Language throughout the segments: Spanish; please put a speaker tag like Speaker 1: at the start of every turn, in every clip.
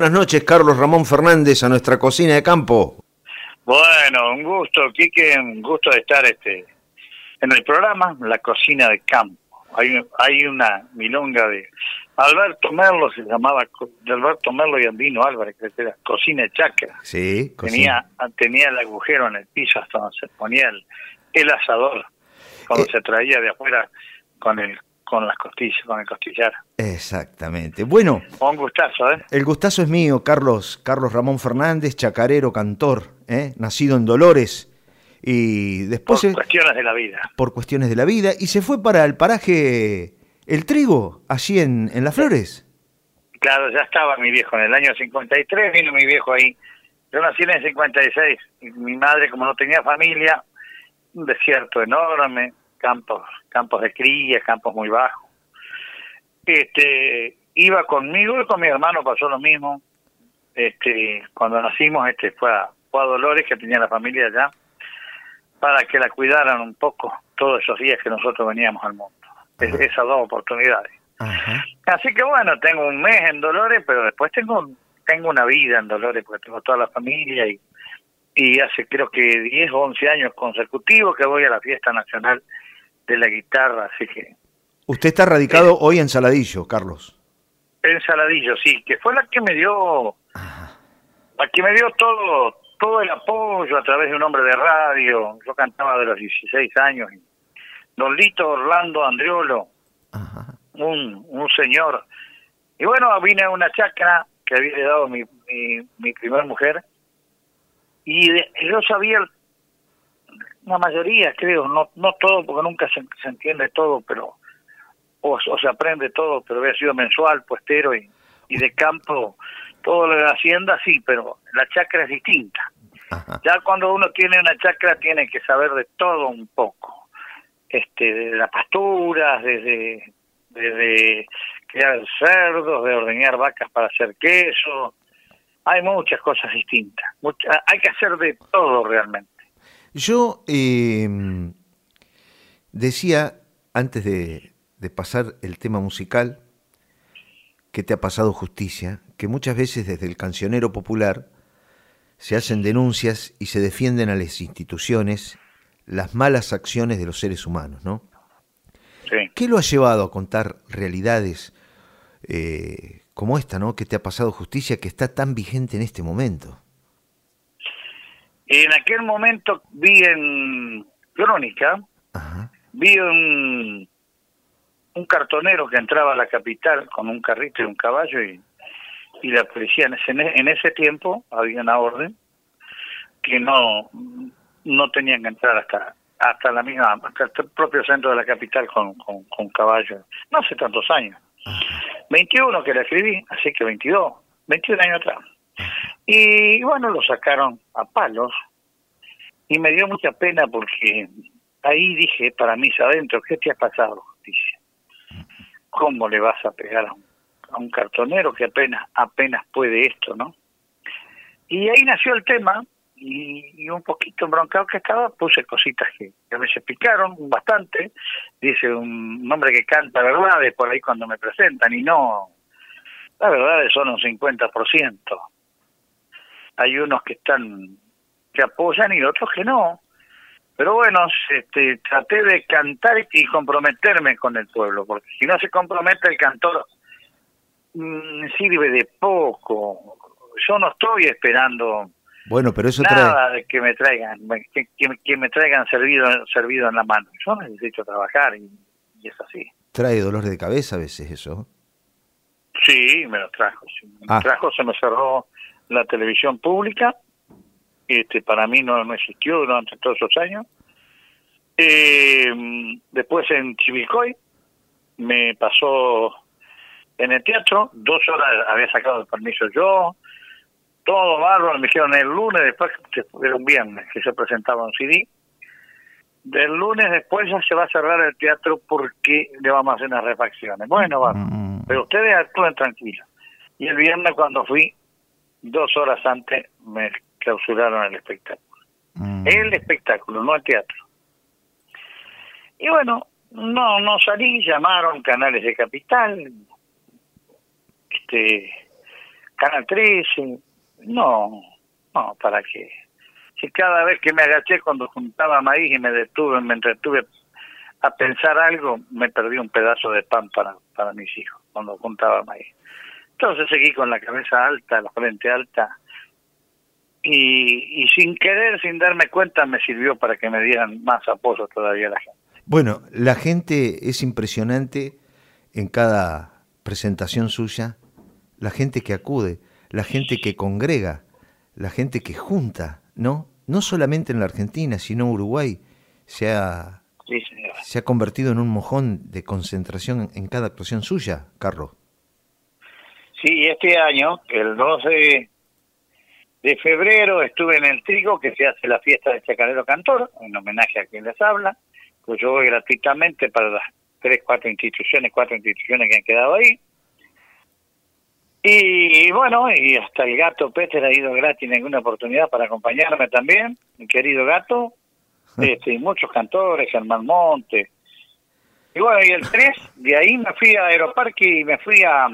Speaker 1: Buenas noches, Carlos Ramón Fernández, a nuestra cocina de campo.
Speaker 2: Bueno, un gusto, Quique, un gusto de estar este en el programa La Cocina de Campo. Hay, hay una milonga de Alberto Merlo, se llamaba de Alberto Merlo y Andino Álvarez, que era Cocina de Chacra.
Speaker 1: Sí,
Speaker 2: tenía, tenía el agujero en el piso hasta donde se ponía el, asador, cuando eh. se traía de afuera con el con las costillas, con el costillar.
Speaker 1: Exactamente. Bueno.
Speaker 2: Un gustazo, ¿eh?
Speaker 1: El gustazo es mío, Carlos, Carlos Ramón Fernández, chacarero, cantor, ¿eh? nacido en Dolores. Y después.
Speaker 2: Por cuestiones de la vida.
Speaker 1: Por cuestiones de la vida. Y se fue para el paraje El Trigo, allí en, en Las Flores.
Speaker 2: Claro, ya estaba mi viejo. En el año 53 vino mi viejo ahí. Yo nací en el 56. Y mi madre, como no tenía familia, un desierto enorme, campos, campos de cría, campos muy bajos. Este, iba conmigo y con mi hermano pasó lo mismo. Este, cuando nacimos, este fue a, fue a Dolores, que tenía la familia allá, para que la cuidaran un poco todos esos días que nosotros veníamos al mundo. esas dos oportunidades. Así que bueno, tengo un mes en Dolores, pero después tengo tengo una vida en Dolores porque tengo toda la familia y, y hace creo que 10 o 11 años consecutivos que voy a la fiesta nacional de la guitarra, así que...
Speaker 1: Usted está radicado hoy en Saladillo, Carlos.
Speaker 2: En Saladillo, sí, que fue la que me dio... La que me dio todo todo el apoyo a través de un hombre de radio. Yo cantaba de los 16 años. Don Lito Orlando Andriolo, Un, un señor. Y bueno, vine a una chacra que había dado mi, mi, mi primer mujer. Y yo sabía la mayoría, creo, no no todo, porque nunca se, entiende todo, pero o, se aprende todo, pero había sido mensual, puestero y, y de campo, todo lo de la hacienda sí, pero la chacra es distinta. Ya cuando uno tiene una chacra tiene que saber de todo un poco, este, de las pasturas, desde, desde criar cerdos, de ordeñar vacas para hacer queso, hay muchas cosas distintas, hay que hacer de todo realmente.
Speaker 1: Yo em, decía, antes de, pasar el tema musical, que te ha pasado justicia, que muchas veces desde el cancionero popular se hacen denuncias y se defienden a las instituciones las malas acciones de los seres humanos, ¿no? ¿Qué lo ha llevado a contar realidades eh, como esta, ¿no? Que te ha pasado justicia, que está tan vigente en este momento.
Speaker 2: En aquel momento vi en Crónica, vi un, un cartonero que entraba a la capital con un carrito y un caballo y, y la policía en ese, en ese tiempo había una orden que no no tenían que entrar hasta hasta la misma hasta el propio centro de la capital con, con, con caballo no hace tantos años 21 que la escribí así que 22 21 años atrás y bueno, lo sacaron a palos y me dio mucha pena porque ahí dije para mis adentro, ¿qué te ha pasado, justicia? ¿Cómo le vas a pegar a un, cartonero que apenas apenas puede esto, no? Y ahí nació el tema y, un poquito embroncado que estaba, puse cositas que, a veces picaron bastante. Dice un hombre que canta verdades por ahí cuando me presentan y no, la verdad son un 50% hay unos que están que apoyan y otros que no. Pero bueno, este, traté de cantar y comprometerme con el pueblo, porque si no se compromete el cantor, mm, sirve de poco. Yo no estoy esperando
Speaker 1: bueno, pero eso
Speaker 2: nada que me traigan, que, que, me traigan servido, servido en la mano. Yo necesito trabajar y, es así.
Speaker 1: ¿Trae dolor de cabeza a veces eso?
Speaker 2: Sí, me lo trajo. Me ah. trajo, se me cerró la televisión pública, este para mí no, no existió durante todos esos años. Eh, después en Chivilcoy me pasó en el teatro, dos horas había sacado el permiso yo, todo bárbaro, me dijeron el lunes, después era un viernes que se presentaba un CD. Del lunes después ya se va a cerrar el teatro porque le vamos a hacer unas refacciones. Bueno, va, mm. pero ustedes actúen tranquilos. Y el viernes cuando fui, dos horas antes me clausuraron el espectáculo. Mm. El espectáculo, no el teatro. Y bueno, no no salí, llamaron canales de capital, este Canal 13, no, no, ¿para qué? Si cada vez que me agaché cuando juntaba maíz y me detuve, me entretuve a pensar algo, me perdí un pedazo de pan para, para mis hijos cuando juntaba maíz. Entonces seguí con la cabeza alta, la frente alta, y, y sin querer, sin darme cuenta, me sirvió para que me dieran más apoyo todavía la gente.
Speaker 1: Bueno, la gente es impresionante en cada presentación suya, la gente que acude, la gente que congrega, la gente que junta, ¿no? No solamente en la Argentina, sino Uruguay se ha, se ha convertido en un mojón de concentración en cada actuación suya, Carlos.
Speaker 2: Sí, este año, el 12 de febrero, estuve en el Trigo, que se hace la fiesta de Chacarero Cantor, en homenaje a quien les habla, pues yo voy gratuitamente para las tres, cuatro instituciones, cuatro instituciones que han quedado ahí. Y bueno, y hasta el gato Peter ha ido gratis en alguna oportunidad para acompañarme también, mi querido gato, este, y muchos cantores, Germán Monte. Y bueno, y el 3, de ahí me fui a Aeroparque y me fui a,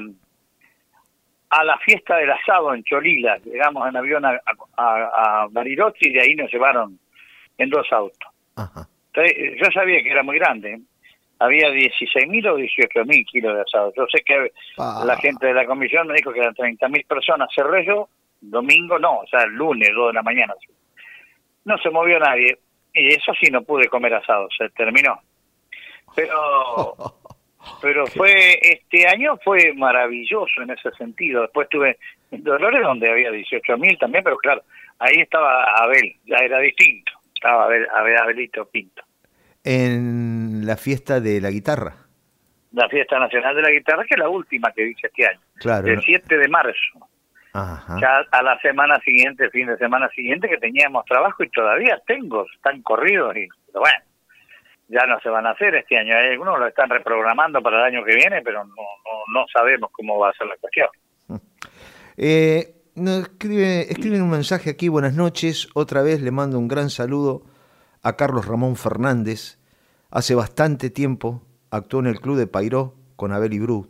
Speaker 2: a la fiesta del asado en Cholila. Llegamos en avión a, a, Bariloche y de ahí nos llevaron en dos autos. Entonces, yo sabía que era muy grande. Había 16.000 o 18.000 kilos de asado. Yo sé que la gente de la comisión me dijo que eran 30.000 personas. Cerré yo, domingo no, o sea, el lunes, 2 de la mañana. No se movió nadie. Y eso sí no pude comer asado, se terminó. Pero pero fue este año fue maravilloso en ese sentido. Después tuve Dolores donde había 18.000 también, pero claro, ahí estaba Abel, ya era distinto. Estaba Abel, Abel Abelito Pinto.
Speaker 1: En la fiesta de la guitarra.
Speaker 2: La fiesta nacional de la guitarra, que es la última que dice este año.
Speaker 1: Claro.
Speaker 2: El 7 de marzo. Ya a la semana siguiente, fin de semana siguiente, que teníamos trabajo y todavía tengo, están corridos y pero bueno, ya no se van a hacer este año. Algunos lo están reprogramando para el año que viene, pero no, no, sabemos cómo va a ser la cuestión.
Speaker 1: Eh, no, escribe, escriben un mensaje aquí, buenas noches, otra vez le mando un gran saludo a Carlos Ramón Fernández. Hace bastante tiempo actuó en el club de Pairó con Abel y Bru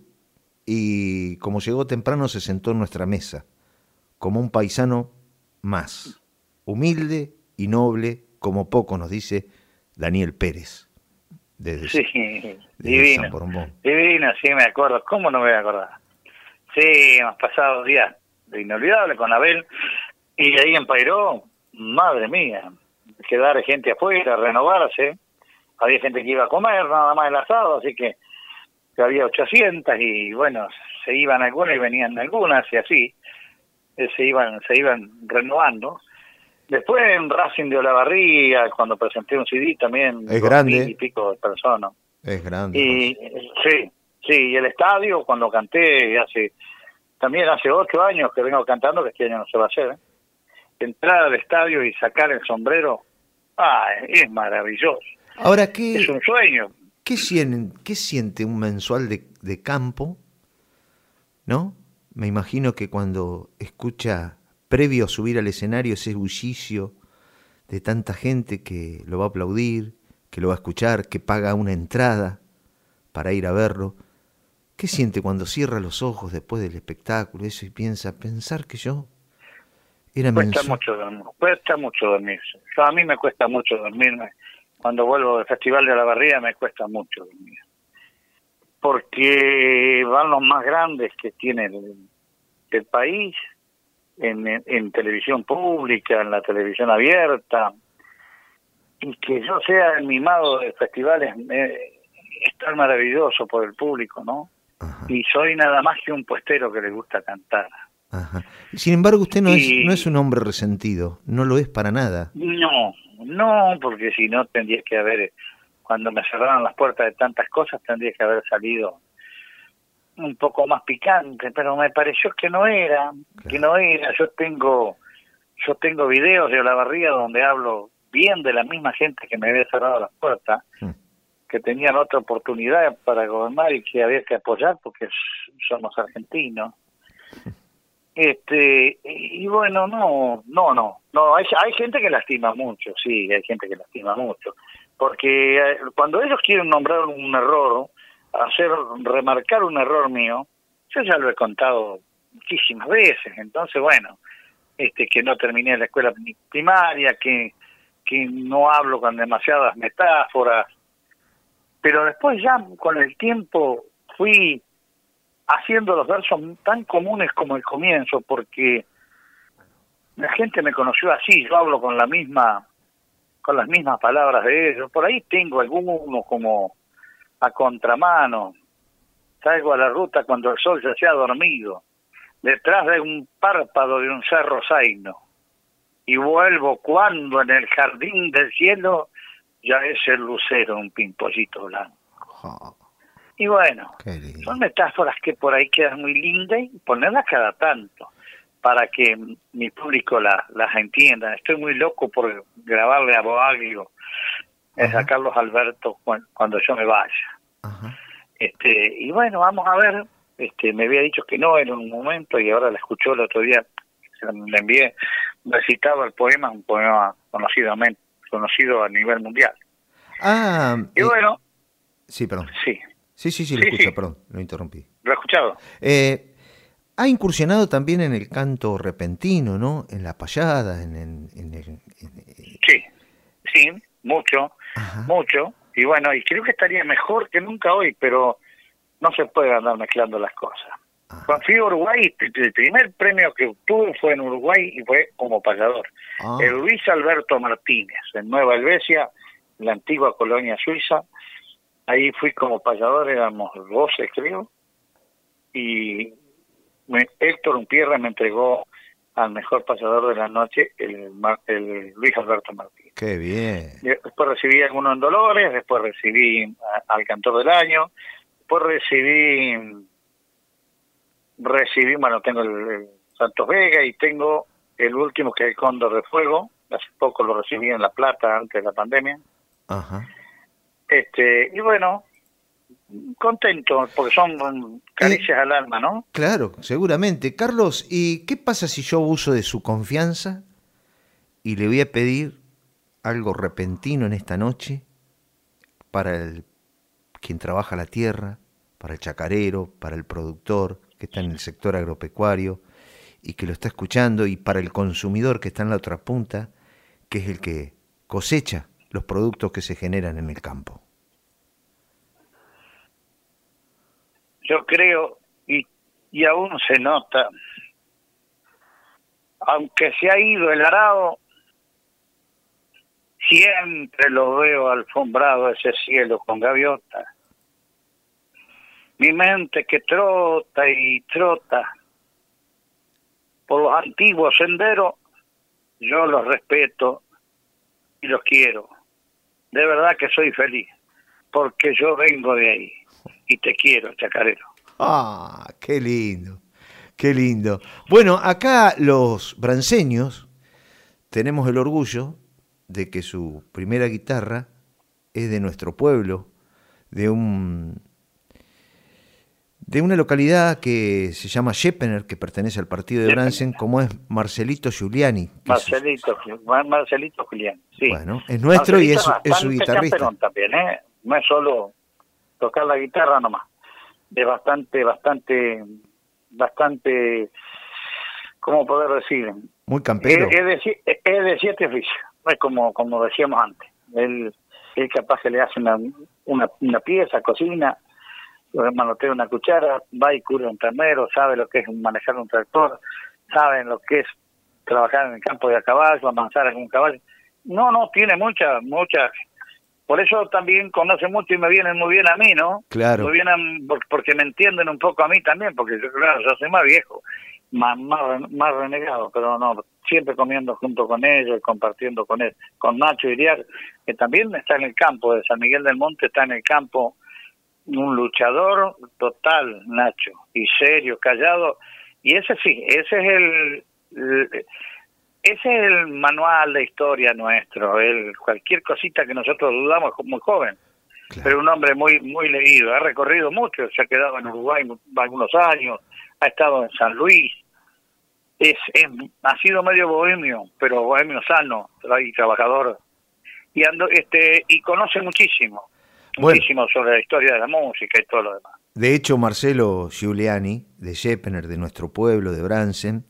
Speaker 1: y como llegó temprano se sentó en nuestra mesa, como un paisano más, humilde y noble como poco nos dice Daniel Pérez
Speaker 2: sí, divino. Divino, sí, me acuerdo. ¿Cómo no me voy a acordar? Sí, hemos pasado días de inolvidable con Abel. Y ahí en Pairó, madre mía, quedar gente afuera, renovarse. Había gente que iba a comer nada más el asado, así que, había 800 y bueno, se iban algunas y venían algunas y así. Eh, se iban, se iban renovando. Después en Racing de Olavarría, cuando presenté un CD también,
Speaker 1: es grande.
Speaker 2: y pico de personas.
Speaker 1: Es grande.
Speaker 2: Y sí, sí, y el estadio cuando canté hace también hace ocho años que vengo cantando, que este año no se va a hacer. ¿eh? Entrar al estadio y sacar el sombrero, ah, es maravilloso.
Speaker 1: Ahora qué
Speaker 2: es un sueño.
Speaker 1: ¿Qué siente, qué siente un mensual de, de campo? ¿No? Me imagino que cuando escucha previo a subir al escenario ese bullicio de tanta gente que lo va a aplaudir, que lo va a escuchar, que paga una entrada para ir a verlo. ¿Qué siente cuando cierra los ojos después del espectáculo eso y piensa, pensar que yo era
Speaker 2: Cuesta mucho dormir, cuesta mucho dormir. a mí me cuesta mucho dormirme. Cuando vuelvo del Festival de la Barría me cuesta mucho dormir. Porque van los más grandes que tiene el país en, televisión pública, en la televisión abierta, y que yo sea el mimado de festivales es tan maravilloso por el público, ¿no? Y soy nada más que un puestero que le gusta cantar.
Speaker 1: Sin embargo, usted no, es, no es un hombre resentido, no lo es para nada.
Speaker 2: No, no, porque si no tendría que haber, cuando me cerraron las puertas de tantas cosas, tendría que haber salido un poco más picante, pero me pareció que no era, que no era. Yo tengo, yo tengo videos de Olavarría donde hablo bien de la misma gente que me había cerrado las puertas, hmm. que tenían otra oportunidad para gobernar y que había que apoyar porque somos argentinos. Este, y bueno, no, no, no, no, hay, hay gente que lastima mucho, sí, hay gente que lastima mucho, porque eh, cuando ellos quieren nombrar un error, hacer remarcar un error mío, yo ya lo he contado muchísimas veces. Entonces, bueno, este que no terminé la escuela primaria, que, que no hablo con demasiadas metáforas, pero después ya con el tiempo fui haciendo los versos tan comunes como el comienzo, porque la gente me conoció así, yo hablo con la misma, con las mismas palabras de ellos, por ahí tengo algunos como a contramano, salgo a la ruta cuando el sol ya se ha dormido, detrás de un párpado de un cerro zaino, y vuelvo cuando en el jardín del cielo ya es el lucero un pimpollito blanco. Y bueno, son metáforas que por ahí quedan muy lindas y ponerlas cada tanto para que mi público las entienda. Estoy muy loco por grabarle a Boaglio, es a Carlos Alberto cuando yo me vaya. Este, y bueno, vamos a ver, este, me había dicho que no en un momento y ahora la escuchó el otro día, le envié recitado el poema, un poema conocido, conocido a nivel mundial.
Speaker 1: Ah,
Speaker 2: y bueno.
Speaker 1: Sí, perdón.
Speaker 2: Sí.
Speaker 1: Sí, sí, sí, lo escucho, perdón, lo interrumpí.
Speaker 2: ¿Lo he escuchado?
Speaker 1: Eh, ha incursionado también en el canto repentino, ¿no? En la payada, en, el...
Speaker 2: Sí, sí, mucho, mucho. Y bueno, y creo que estaría mejor que nunca hoy, pero no se puede andar mezclando las cosas. Cuando fui a Uruguay, el primer premio que obtuve fue en Uruguay y fue como payador. Ah. El Luis Alberto Martínez, en Nueva Helvecia, la antigua colonia suiza, Ahí fui como payador, éramos 12 creo, y Héctor Umpierre me entregó al mejor payador de la noche, el, el Luis Alberto Martín.
Speaker 1: ¡Qué bien!
Speaker 2: Después recibí algunos en Dolores, después recibí al Cantor del Año, después recibí, recibí, bueno, tengo el, Santos Vega y tengo el último que es el Cóndor de Fuego, hace poco lo recibí en La Plata antes de la pandemia.
Speaker 1: Ajá.
Speaker 2: Este, y bueno, contento, porque son caricias al alma, ¿no?
Speaker 1: Claro, seguramente. Carlos, ¿y qué pasa si yo uso de su confianza y le voy a pedir algo repentino en esta noche para el, quien trabaja la tierra, para el chacarero, para el productor que está en el sector agropecuario y que lo está escuchando y para el consumidor que está en la otra punta, que es el que cosecha los productos que se generan en el campo?
Speaker 2: Yo creo, y, y aún se nota, aunque se ha ido el arado, siempre lo veo alfombrado ese cielo con gaviotas. Mi mente que trota y trota por los antiguos senderos, yo los respeto y los quiero de verdad que soy feliz, porque yo vengo de ahí y te quiero, chacarero.
Speaker 1: Ah, qué lindo, qué lindo. Bueno, acá los branceños tenemos el orgullo de que su primera guitarra es de nuestro pueblo, de un de una localidad que se llama Scheppener, que pertenece al partido de Bransen, como es Marcelito Giuliani.
Speaker 2: Marcelito, Marcelito Giuliani, sí.
Speaker 1: Bueno, es nuestro y es, su guitarrista.
Speaker 2: también, ¿eh? No es solo tocar la guitarra nomás. Es bastante, bastante, bastante, ¿cómo poder decir?
Speaker 1: Muy campero.
Speaker 2: Es, de, siete oficios, es como, como decíamos antes. Él, él capaz que le hace una, una, una pieza, cocina, manotea una cuchara, va y cura un ternero, sabe lo que es manejar un tractor, saben lo que es trabajar en el campo de a caballo, avanzar en un caballo. No, no, tiene muchas, muchas. Por eso también conoce mucho y me vienen muy bien a mí, ¿no?
Speaker 1: Claro.
Speaker 2: Me vienen porque me entienden un poco a mí también, porque yo, claro, yo soy más viejo, más, más, renegado, pero no, siempre comiendo junto con ellos, compartiendo con él, con Nacho Iriar, que también está en el campo, de San Miguel del Monte está en el campo un luchador total, Nacho, y serio, callado. Y ese sí, ese es el, ese es el manual de historia nuestro. El, cualquier cosita que nosotros dudamos es muy joven, pero un hombre muy muy leído. Ha recorrido mucho, se ha quedado en Uruguay algunos años, ha estado en San Luis. Es, ha sido medio bohemio, pero bohemio sano, y trabajador. Y ando, este y conoce muchísimo muchísimo sobre la historia de la música y todo lo demás.
Speaker 1: De hecho, Marcelo Giuliani, de Scheppener, de nuestro pueblo, de Bransen,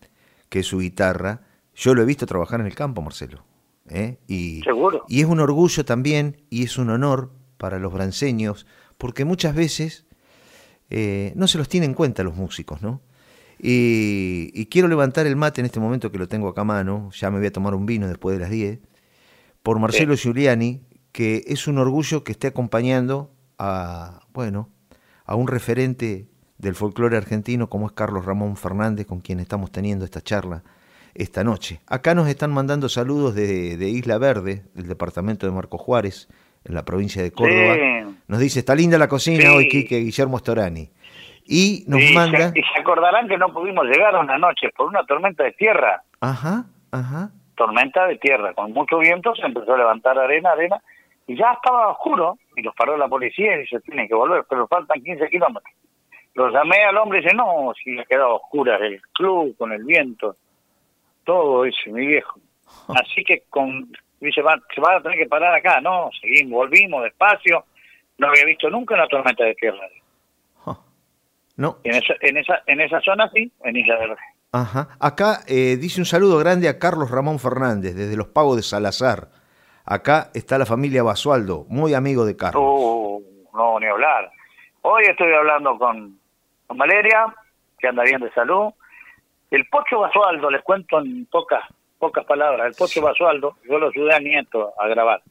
Speaker 1: que es su guitarra, yo lo he visto trabajar en el campo, Marcelo. ¿eh? Y,
Speaker 2: Seguro.
Speaker 1: Y es un orgullo también, y es un honor para los branceños, porque muchas veces eh, no se los tiene en cuenta los músicos, ¿no? Y, quiero levantar el mate en este momento que lo tengo acá a mano, ya me voy a tomar un vino después de las 10, por Marcelo Giuliani, que es un orgullo que esté acompañando a, bueno, a un referente del folclore argentino como es Carlos Ramón Fernández, con quien estamos teniendo esta charla esta noche. Acá nos están mandando saludos de, Isla Verde, del departamento de Marco Juárez, en la provincia de Córdoba. Nos dice, está linda la cosina hoy, Quique Guillermo Storani. Y nos manda...
Speaker 2: y se acordarán que no pudimos llegar una noche por una tormenta de tierra.
Speaker 1: Ajá, ajá.
Speaker 2: Tormenta de tierra, con mucho viento se empezó a levantar arena, arena, y ya estaba oscuro, y los paró la policía y se tienen que volver, pero faltan 15 kilómetros. Los llamé al hombre y dice, no, si ha quedado oscura el club con el viento, todo, dice mi viejo. Así que con, dice, va, se va a tener que parar acá, no, seguimos, volvimos despacio, no había visto nunca una tormenta de tierra.
Speaker 1: No.
Speaker 2: En esa, en esa, en esa zona sí, en Isla Verde.
Speaker 1: Ajá. Acá eh, dice un saludo grande a Carlos Ramón Fernández, desde los Pagos de Salazar. Acá está la familia Basualdo, muy amigo de Carlos.
Speaker 2: Uh, no, ni hablar. Hoy estoy hablando con, con Valeria, que anda bien de salud. El Pocho Basualdo, les cuento en pocas pocas palabras, el Pocho Basualdo, yo lo ayudé a Nieto a grabar.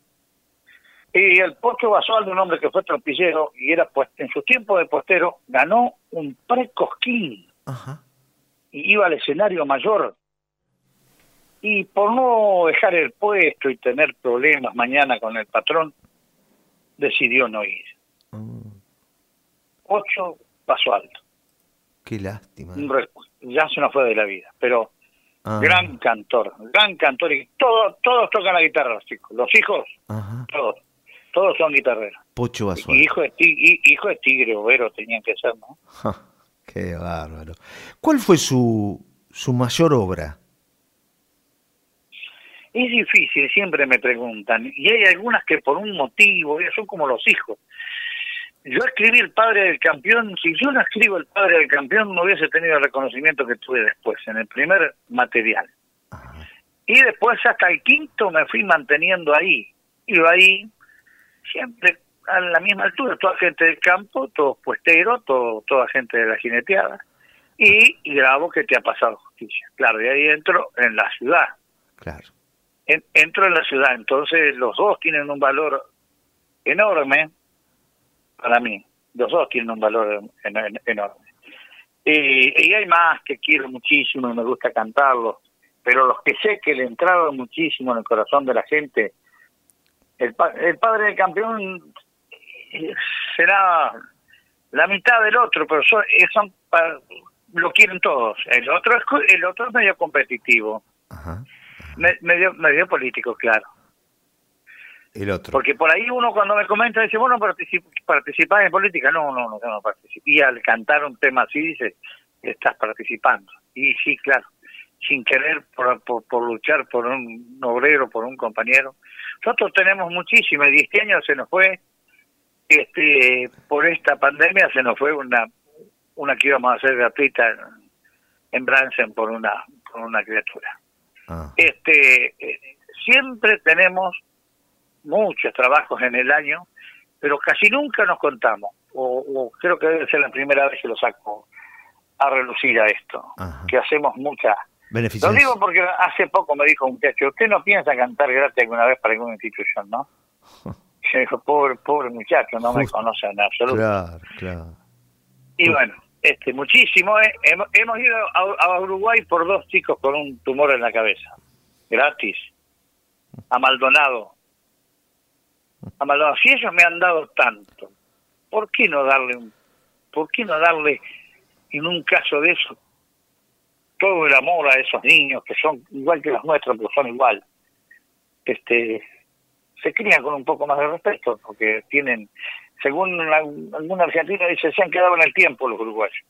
Speaker 2: Y el Pocho Basualdo, un hombre que fue tropillero y era pues en su tiempo de postero, ganó un pre-cosquín. Y iba al escenario mayor. Y por no dejar el puesto y tener problemas mañana con el patrón, decidió no ir. Mm. Pocho Basualdo.
Speaker 1: Qué lástima.
Speaker 2: Ya se nos fue de la vida, pero ah. gran cantor, gran cantor. Y todos, todos tocan la guitarra, los chicos. Los hijos, todos todos son guitarreros.
Speaker 1: Pocho
Speaker 2: Y hijo de, tigre, hijo de tigre overo tenían que ser, ¿no?
Speaker 1: qué bárbaro. ¿Cuál fue su, su mayor obra?
Speaker 2: Es difícil, siempre me preguntan. Y hay algunas que por un motivo, son como los hijos. Yo escribí El Padre del Campeón. Si yo no escribo El Padre del Campeón, no hubiese tenido el reconocimiento que tuve después, en el primer material. Y después hasta el quinto me fui manteniendo ahí. Iba ahí, siempre a la misma altura, toda gente del campo, todos puesteros, todo, toda gente de la jineteada, y, grabo que te ha pasado justicia. Claro, y ahí entro en la ciudad.
Speaker 1: Claro.
Speaker 2: Entro en la ciudad, entonces los dos tienen un valor enorme para mí. Los dos tienen un valor enorme. Y, hay más que quiero muchísimo y me gusta cantarlos, pero los que sé que le entraron muchísimo en el corazón de la gente el, el padre del campeón eh, será la mitad del otro, pero son, eh, lo quieren todos. El otro es, el otro es medio competitivo, medio, medio político, claro.
Speaker 1: El otro.
Speaker 2: Porque por ahí uno cuando me comenta dice, bueno, participar en política. No, no, no, no participo. Y al cantar un tema así dice, estás participando. Y sí, claro, sin querer por, por luchar por un obrero, por un compañero, nosotros tenemos muchísimas, y este año se nos fue, este por esta pandemia se nos fue una una que íbamos a hacer gratuita en, Bransen por una por una criatura. Ah. Este eh, siempre tenemos muchos trabajos en el año, pero casi nunca nos contamos. O, creo que debe ser la primera vez que lo saco a relucir a esto, que hacemos muchas lo digo porque hace poco me dijo un muchacho, ¿usted no piensa cantar gratis alguna vez para alguna institución, no? Yo dijo, pobre, pobre muchacho, no me conoce en absoluto.
Speaker 1: Claro, claro.
Speaker 2: Y bueno, este muchísimo. Eh, hemos, ido a, Uruguay por dos chicos con un tumor en la cabeza. Gratis. A Maldonado. A Maldonado. Si ellos me han dado tanto, ¿por qué no darle un, por qué no darle en un caso de eso todo el amor a esos niños que son igual que los nuestros, pero son igual. Este, se crían con un poco más de respeto, porque tienen, según algún argentino dice, se han quedado en el tiempo los uruguayos.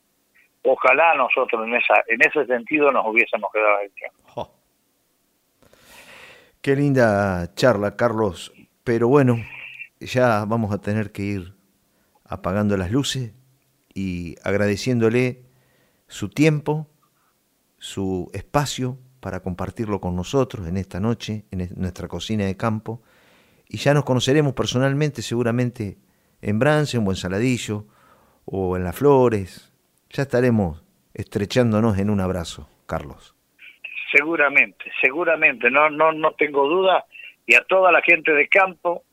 Speaker 2: Ojalá nosotros en esa en ese sentido nos hubiésemos quedado en el tiempo.
Speaker 1: Qué linda charla, Carlos. Pero bueno, ya vamos a tener que ir apagando las luces y agradeciéndole su tiempo, su espacio para compartirlo con nosotros en esta noche, en nuestra cocina de campo. Y ya nos conoceremos personalmente, seguramente en Brance, en Buen Saladillo o en Las Flores. Ya estaremos estrechándonos en un abrazo, Carlos.
Speaker 2: Seguramente, seguramente, no, no, no tengo duda. Y a toda la gente de campo,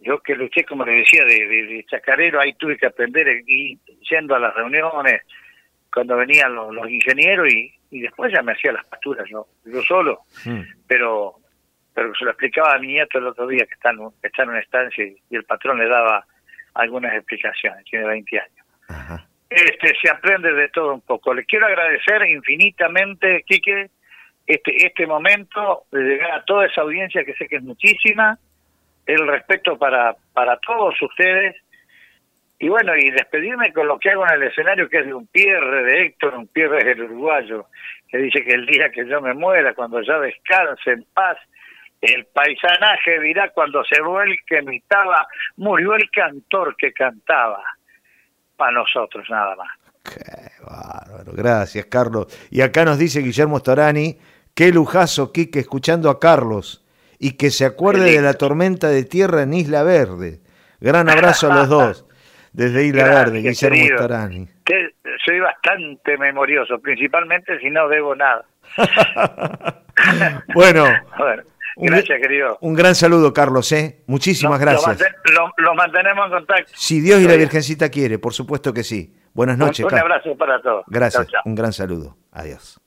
Speaker 2: yo que luché, como le decía, de, chacarero, ahí tuve que aprender y yendo a las reuniones cuando venían los, ingenieros y, después ya me hacía las pasturas yo, yo solo. Mm. Pero pero se lo explicaba a mi nieto el otro día que está en, está en una estancia y, el patrón le daba algunas explicaciones, tiene 20 años. Este, se aprende de todo un poco. Le quiero agradecer infinitamente, Quique, este, este momento de llegar a toda esa audiencia que sé que es muchísima, el respeto para, para todos ustedes, y bueno, y despedirme con lo que hago en el escenario, que es de un pierre de Héctor, un pierre del uruguayo, que dice que el día que yo me muera, cuando ya descanse en paz, el paisanaje dirá cuando se vuelque mi taba, murió el cantor que cantaba. Para nosotros nada más.
Speaker 1: Qué bárbaro, gracias Carlos. Y acá nos dice Guillermo Storani, qué lujazo, Quique, escuchando a Carlos, y que se acuerde de la tormenta de tierra en Isla Verde. Gran abrazo a los dos, desde Isla Verde, Guillermo Storani.
Speaker 2: soy bastante memorioso, principalmente si no debo nada.
Speaker 1: bueno,
Speaker 2: Gracias, querido.
Speaker 1: Un gran saludo, Carlos. ¿eh? Muchísimas gracias.
Speaker 2: Lo, mantenemos en contacto.
Speaker 1: Si Dios y la Virgencita quiere, por supuesto que sí. Buenas noches.
Speaker 2: Un, abrazo para todos.
Speaker 1: Gracias. Un gran saludo. Adiós.